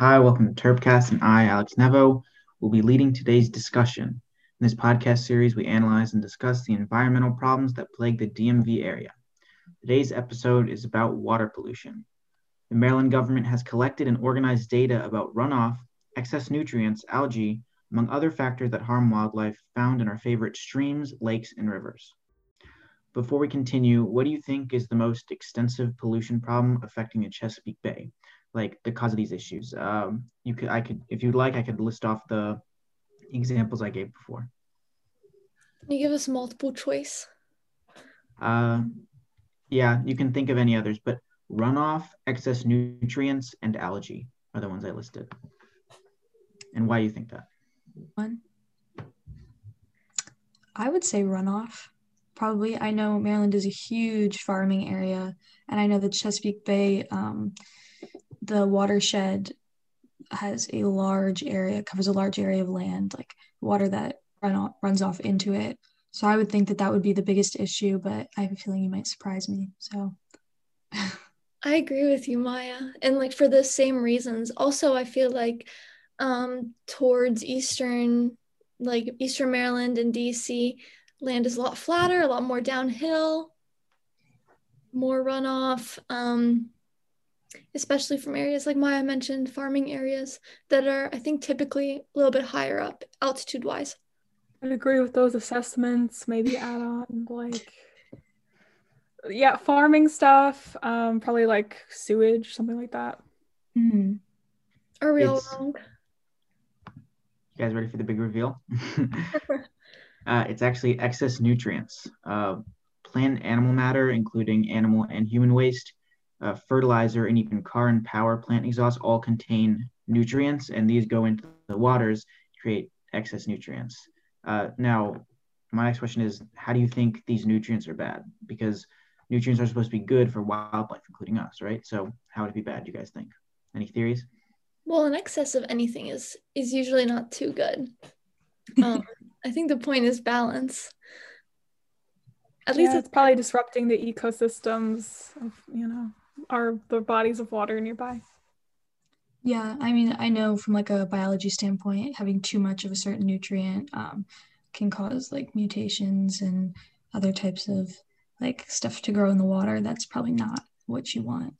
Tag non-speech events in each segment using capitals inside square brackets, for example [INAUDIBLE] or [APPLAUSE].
Hi, welcome to Terpcast, and I, Alex Nevo, will be leading today's discussion. In this podcast series, we analyze and discuss the environmental problems that plague the DMV area. Today's episode is about water pollution. The Maryland government has collected and organized data about runoff, excess nutrients, algae, among other factors that harm wildlife found in our favorite streams, lakes, and rivers. Before we continue, what do you think is the most extensive pollution problem affecting the Chesapeake Bay? Like the cause of these issues. Um, you could, I could, if you'd like, I could list off the examples I gave before. Can you give us multiple choice? Uh, yeah, you can think of any others, but runoff, excess nutrients, and algae are the ones I listed. And why you think that? One. I would say runoff probably. I know Maryland is a huge farming area, and I know the Chesapeake Bay, um, the watershed has a large area, covers a large area of land, like water that run off, runs off into it. So I would think that that would be the biggest issue, but I have a feeling you might surprise me. So [LAUGHS] I agree with you, Maya. And like for the same reasons. Also, I feel like um towards eastern like eastern Maryland and DC, land is a lot flatter, a lot more downhill, more runoff, um, especially from areas like Maya mentioned, farming areas that are, I think, typically a little bit higher up altitude wise. I'd agree with those assessments, maybe add on like, yeah, farming stuff, um, probably like sewage, something like that. mm-hmm. Are we all wrong? You guys ready for the big reveal? [LAUGHS] [LAUGHS] uh, it's actually excess nutrients. Uh, plant animal matter, including animal and human waste, uh, fertilizer, and even car and power plant exhaust all contain nutrients, and these go into the waters create excess nutrients. Uh, now, my next question is how do you think these nutrients are bad? Because nutrients are supposed to be good for wildlife, including us, right? So, how would it be bad, do you guys think? Any theories? Well, an excess of anything is is usually not too good. [LAUGHS] Um, I think the point is balance. At least yeah, it's it's probably disrupting the ecosystems of, you know, our the bodies of water nearby. Yeah, I mean, I know from like a biology standpoint, having too much of a certain nutrient um, can cause like mutations and other types of like stuff to grow in the water. That's probably not what you want.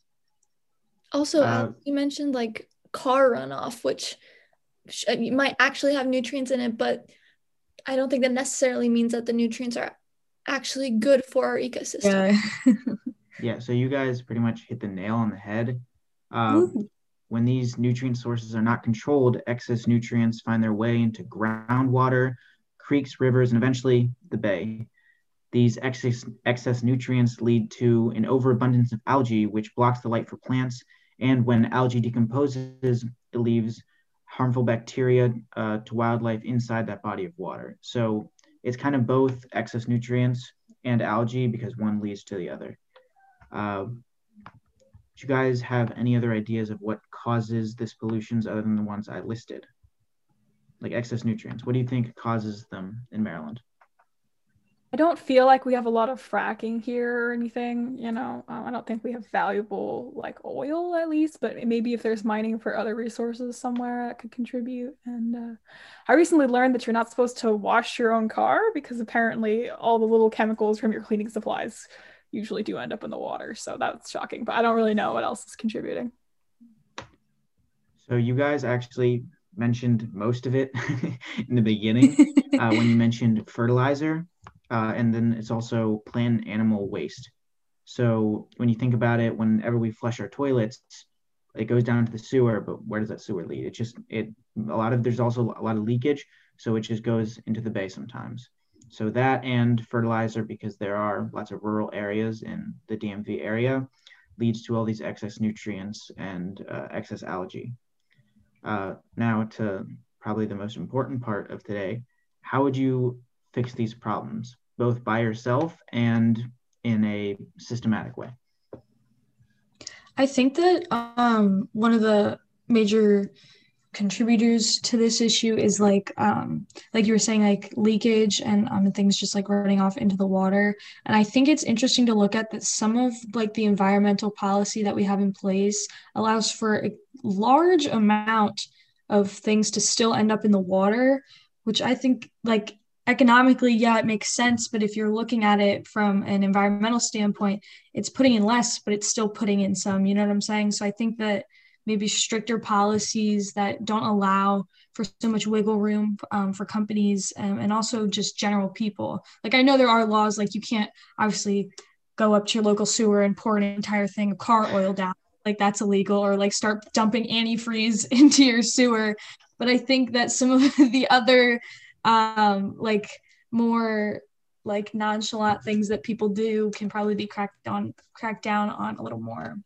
Also, Alex, you mentioned like car runoff, which sh- uh, you might actually have nutrients in it, but I don't think that necessarily means that the nutrients are actually good for our ecosystem. Yeah. [LAUGHS] Yeah, so you guys pretty much hit the nail on the head. Uh, when these nutrient sources are not controlled, excess nutrients find their way into groundwater, creeks, rivers, and eventually the bay. These excess, excess nutrients lead to an overabundance of algae, which blocks the light for plants. And when algae decomposes, it leaves harmful bacteria uh, to wildlife inside that body of water. So it's kind of both excess nutrients and algae because one leads to the other. Uh, do you guys have any other ideas of what causes this pollutions other than the ones I listed? Like excess nutrients. What do you think causes them in Maryland? I don't feel like we have a lot of fracking here or anything, you know. Um, I don't think we have valuable like oil at least, but maybe if there's mining for other resources somewhere that could contribute. And uh, I recently learned that you're not supposed to wash your own car because apparently all the little chemicals from your cleaning supplies usually do end up in the water. So that's shocking, but I don't really know what else is contributing. So you guys actually mentioned most of it [LAUGHS] in the beginning uh, when you [LAUGHS] mentioned fertilizer, uh, and then it's also plant animal waste. So when you think about it, whenever we flush our toilets, it goes down to the sewer, but where does that sewer lead? It just it a lot of there's also a lot of leakage, so it just goes into the bay sometimes. So that and fertilizer, because there are lots of rural areas in the DMV area, leads to all these excess nutrients and uh, excess algae. Uh, now to probably the most important part of today, how would you fix these problems, both by yourself and in a systematic way? I think that um, one of the major contributors to this issue is like um like you were saying like leakage and um things just like running off into the water. And i think it's interesting to look at that some of like the environmental policy that we have in place allows for a large amount of things to still end up in the water which i think like economically yeah it makes sense. But if you're looking at it from an environmental standpoint it's putting in less but it's still putting in some you know what i'm saying? So i think that maybe stricter policies that don't allow for so much wiggle room um, for companies um, and also just general people. Like I know there are laws like you can't obviously go up to your local sewer and pour an entire thing of car oil down. Like that's illegal or like start dumping antifreeze [LAUGHS] into your sewer. But I think that some of [LAUGHS] the other um, like more like nonchalant things that people do can probably be cracked on cracked down on a little more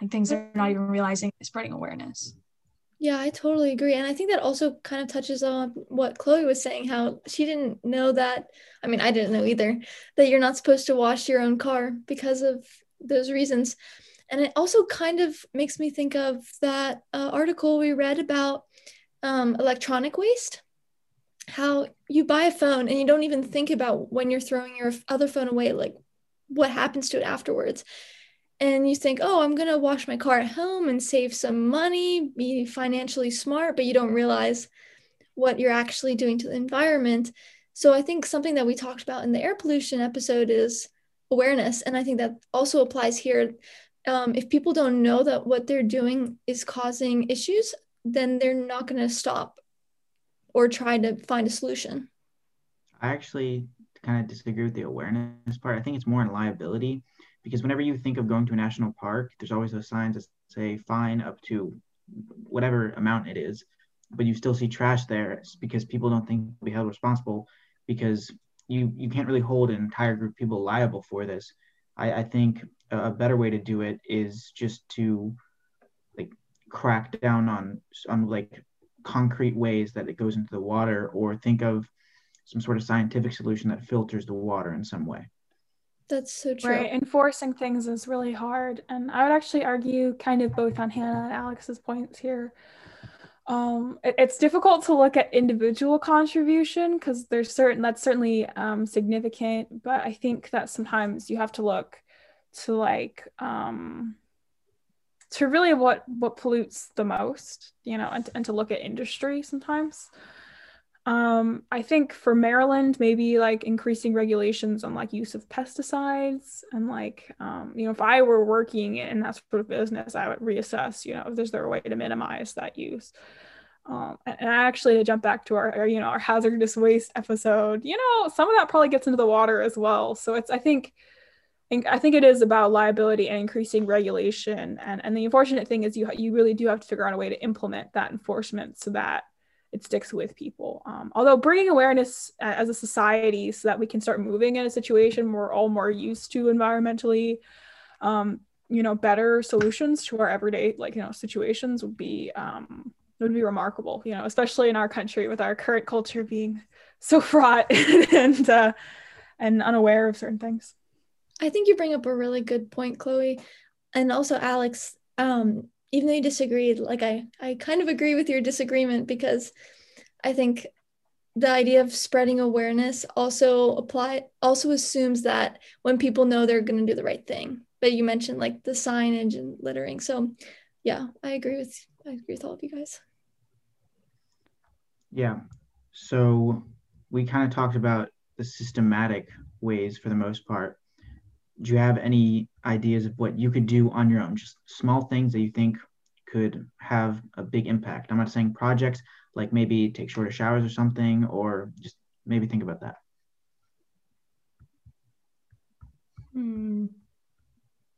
like things they're not even realizing spreading awareness. Yeah i totally agree. And i think that also kind of touches on what chloe was saying how she didn't know that i mean i didn't know either that you're not supposed to wash your own car because of those reasons. And it also kind of makes me think of that uh, article we read about um, electronic waste. How you buy a phone and you don't even think about when you're throwing your other phone away like what happens to it afterwards and you think, oh, I'm going to wash my car at home and save some money, be financially smart, but you don't realize what you're actually doing to the environment. So I think something that we talked about in the air pollution episode is awareness. And I think that also applies here. Um, if people don't know that what they're doing is causing issues, then they're not going to stop or try to find a solution. I actually kind of disagree with the awareness part. I think it's more in liability because whenever you think of going to a national park, there's always those signs that say fine up to whatever amount it is, but you still see trash there because people don't think we held responsible because you you can't really hold an entire group of people liable for this. I, I think a better way to do it is just to like crack down on on like concrete ways that it goes into the water or think of some sort of scientific solution that filters the water in some way. That's so true. Right. Enforcing things is really hard. And I would actually argue kind of both on Hannah and Alex's points here. Um, it, it's difficult to look at individual contribution because there's certain that's certainly um, significant, but I think that sometimes you have to look to like um, to really what what pollutes the most, you know, and, and to look at industry sometimes. Um, I think for Maryland, maybe like increasing regulations on like use of pesticides and like, um, you know, if I were working in that sort of business, I would reassess, you know, if there's there a way to minimize that use. Um, and I actually to jump back to our, our, you know, our hazardous waste episode, you know, some of that probably gets into the water as well. So it's, I think, I think it is about liability and increasing regulation. And, and the unfortunate thing is you, you really do have to figure out a way to implement that enforcement so that it sticks with people. Um, although bringing awareness as a society so that we can start moving in a situation we're all more used to environmentally, um, you know, better solutions to our everyday like you know situations would be um, would be remarkable. You know, especially in our country with our current culture being [LAUGHS] so fraught [LAUGHS] and uh, and unaware of certain things. I think you bring up a really good point, Chloe, and also Alex. Um, even though you disagreed, like I, I kind of agree with your disagreement because I think the idea of spreading awareness also apply also assumes that when people know they're going to do the right thing. But you mentioned like the signage and littering. So yeah, I agree with I agree with all of you guys. Yeah. So we kind of talked about the systematic ways for the most part do you have any ideas of what you could do on your own? Just small things that you think could have a big impact. I'm not saying projects like maybe take shorter showers or something or just maybe think about that. Hmm.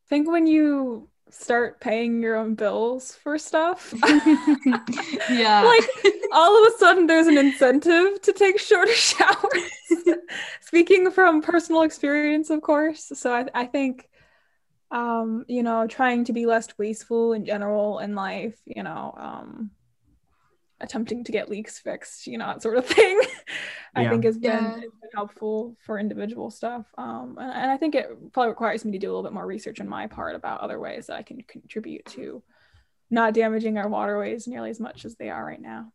think when you start paying your own bills for stuff. [LAUGHS] [LAUGHS] yeah. like all of a sudden there's an incentive to take shorter [LAUGHS] showers. Speaking from personal experience, of course. So I, I think um, you know, trying to be less wasteful in general in life, you know, um attempting to get leaks fixed, you know, that sort of thing. I yeah. think has been, yeah. Helpful for individual stuff. Um, and, and, I think it probably requires me to do a little bit more research on my part about other ways that I can contribute to not damaging our waterways nearly as much as they are right now.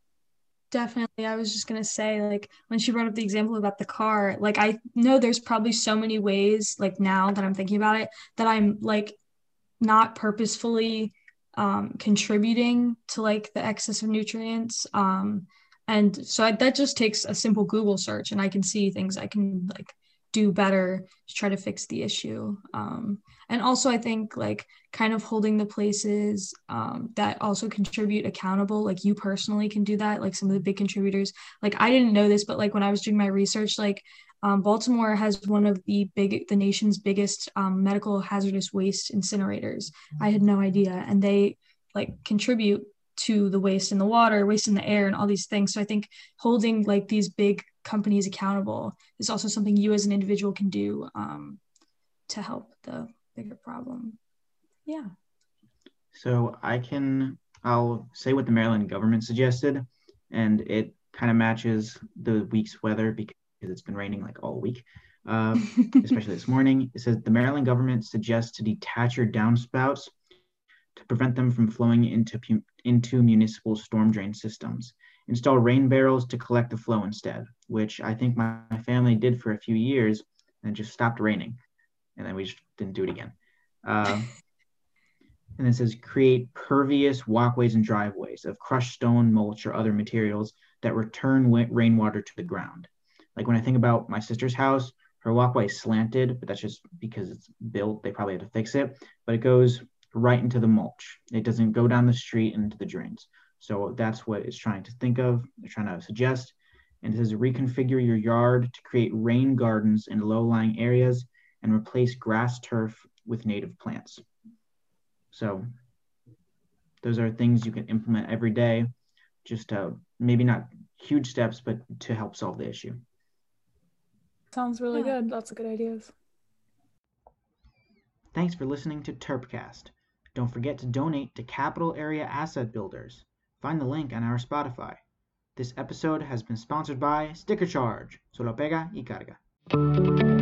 Definitely. I was just going to say, like, when she brought up the example about the car, like, I know there's probably so many ways, like, now that I'm thinking about it, that I'm, like, not purposefully um, contributing to, like, the excess of nutrients. Um, and so I, that just takes a simple Google search, and I can see things I can, like, do better to try to fix the issue. Um, and also, I think like kind of holding the places um, that also contribute accountable. Like you personally can do that. Like some of the big contributors. Like I didn't know this, but like when I was doing my research, like um, Baltimore has one of the big, the nation's biggest um, medical hazardous waste incinerators. I had no idea, and they like contribute to the waste in the water, waste in the air, and all these things. So I think holding like these big companies accountable is also something you as an individual can do um, to help the bigger problem. Yeah. So I can, I'll say what the Maryland government suggested, and it kind of matches the week's weather because it's been raining like all week, uh, [LAUGHS] especially this morning. It says the Maryland government suggests to detach your downspouts to prevent them from flowing into, into municipal storm drain systems install rain barrels to collect the flow instead, which I think my, my family did for a few years and it just stopped raining. And then we just didn't do it again. Uh, [LAUGHS] and it says create pervious walkways and driveways of crushed stone, mulch, or other materials that return rainwater to the ground. Like when I think about my sister's house, her walkway is slanted, but that's just because it's built. They probably had to fix it, but it goes right into the mulch. It doesn't go down the street into the drains. So that's what it's trying to think of, they're trying to suggest. And it says reconfigure your yard to create rain gardens in low lying areas and replace grass turf with native plants. So those are things you can implement every day, just uh, maybe not huge steps, but to help solve the issue. Sounds really yeah. good. Lots of good ideas. Thanks for listening to Terpcast. Don't forget to donate to Capital Area Asset Builders. Find the link on our Spotify. This episode has been sponsored by Sticker Charge, Solo Pega y Carga.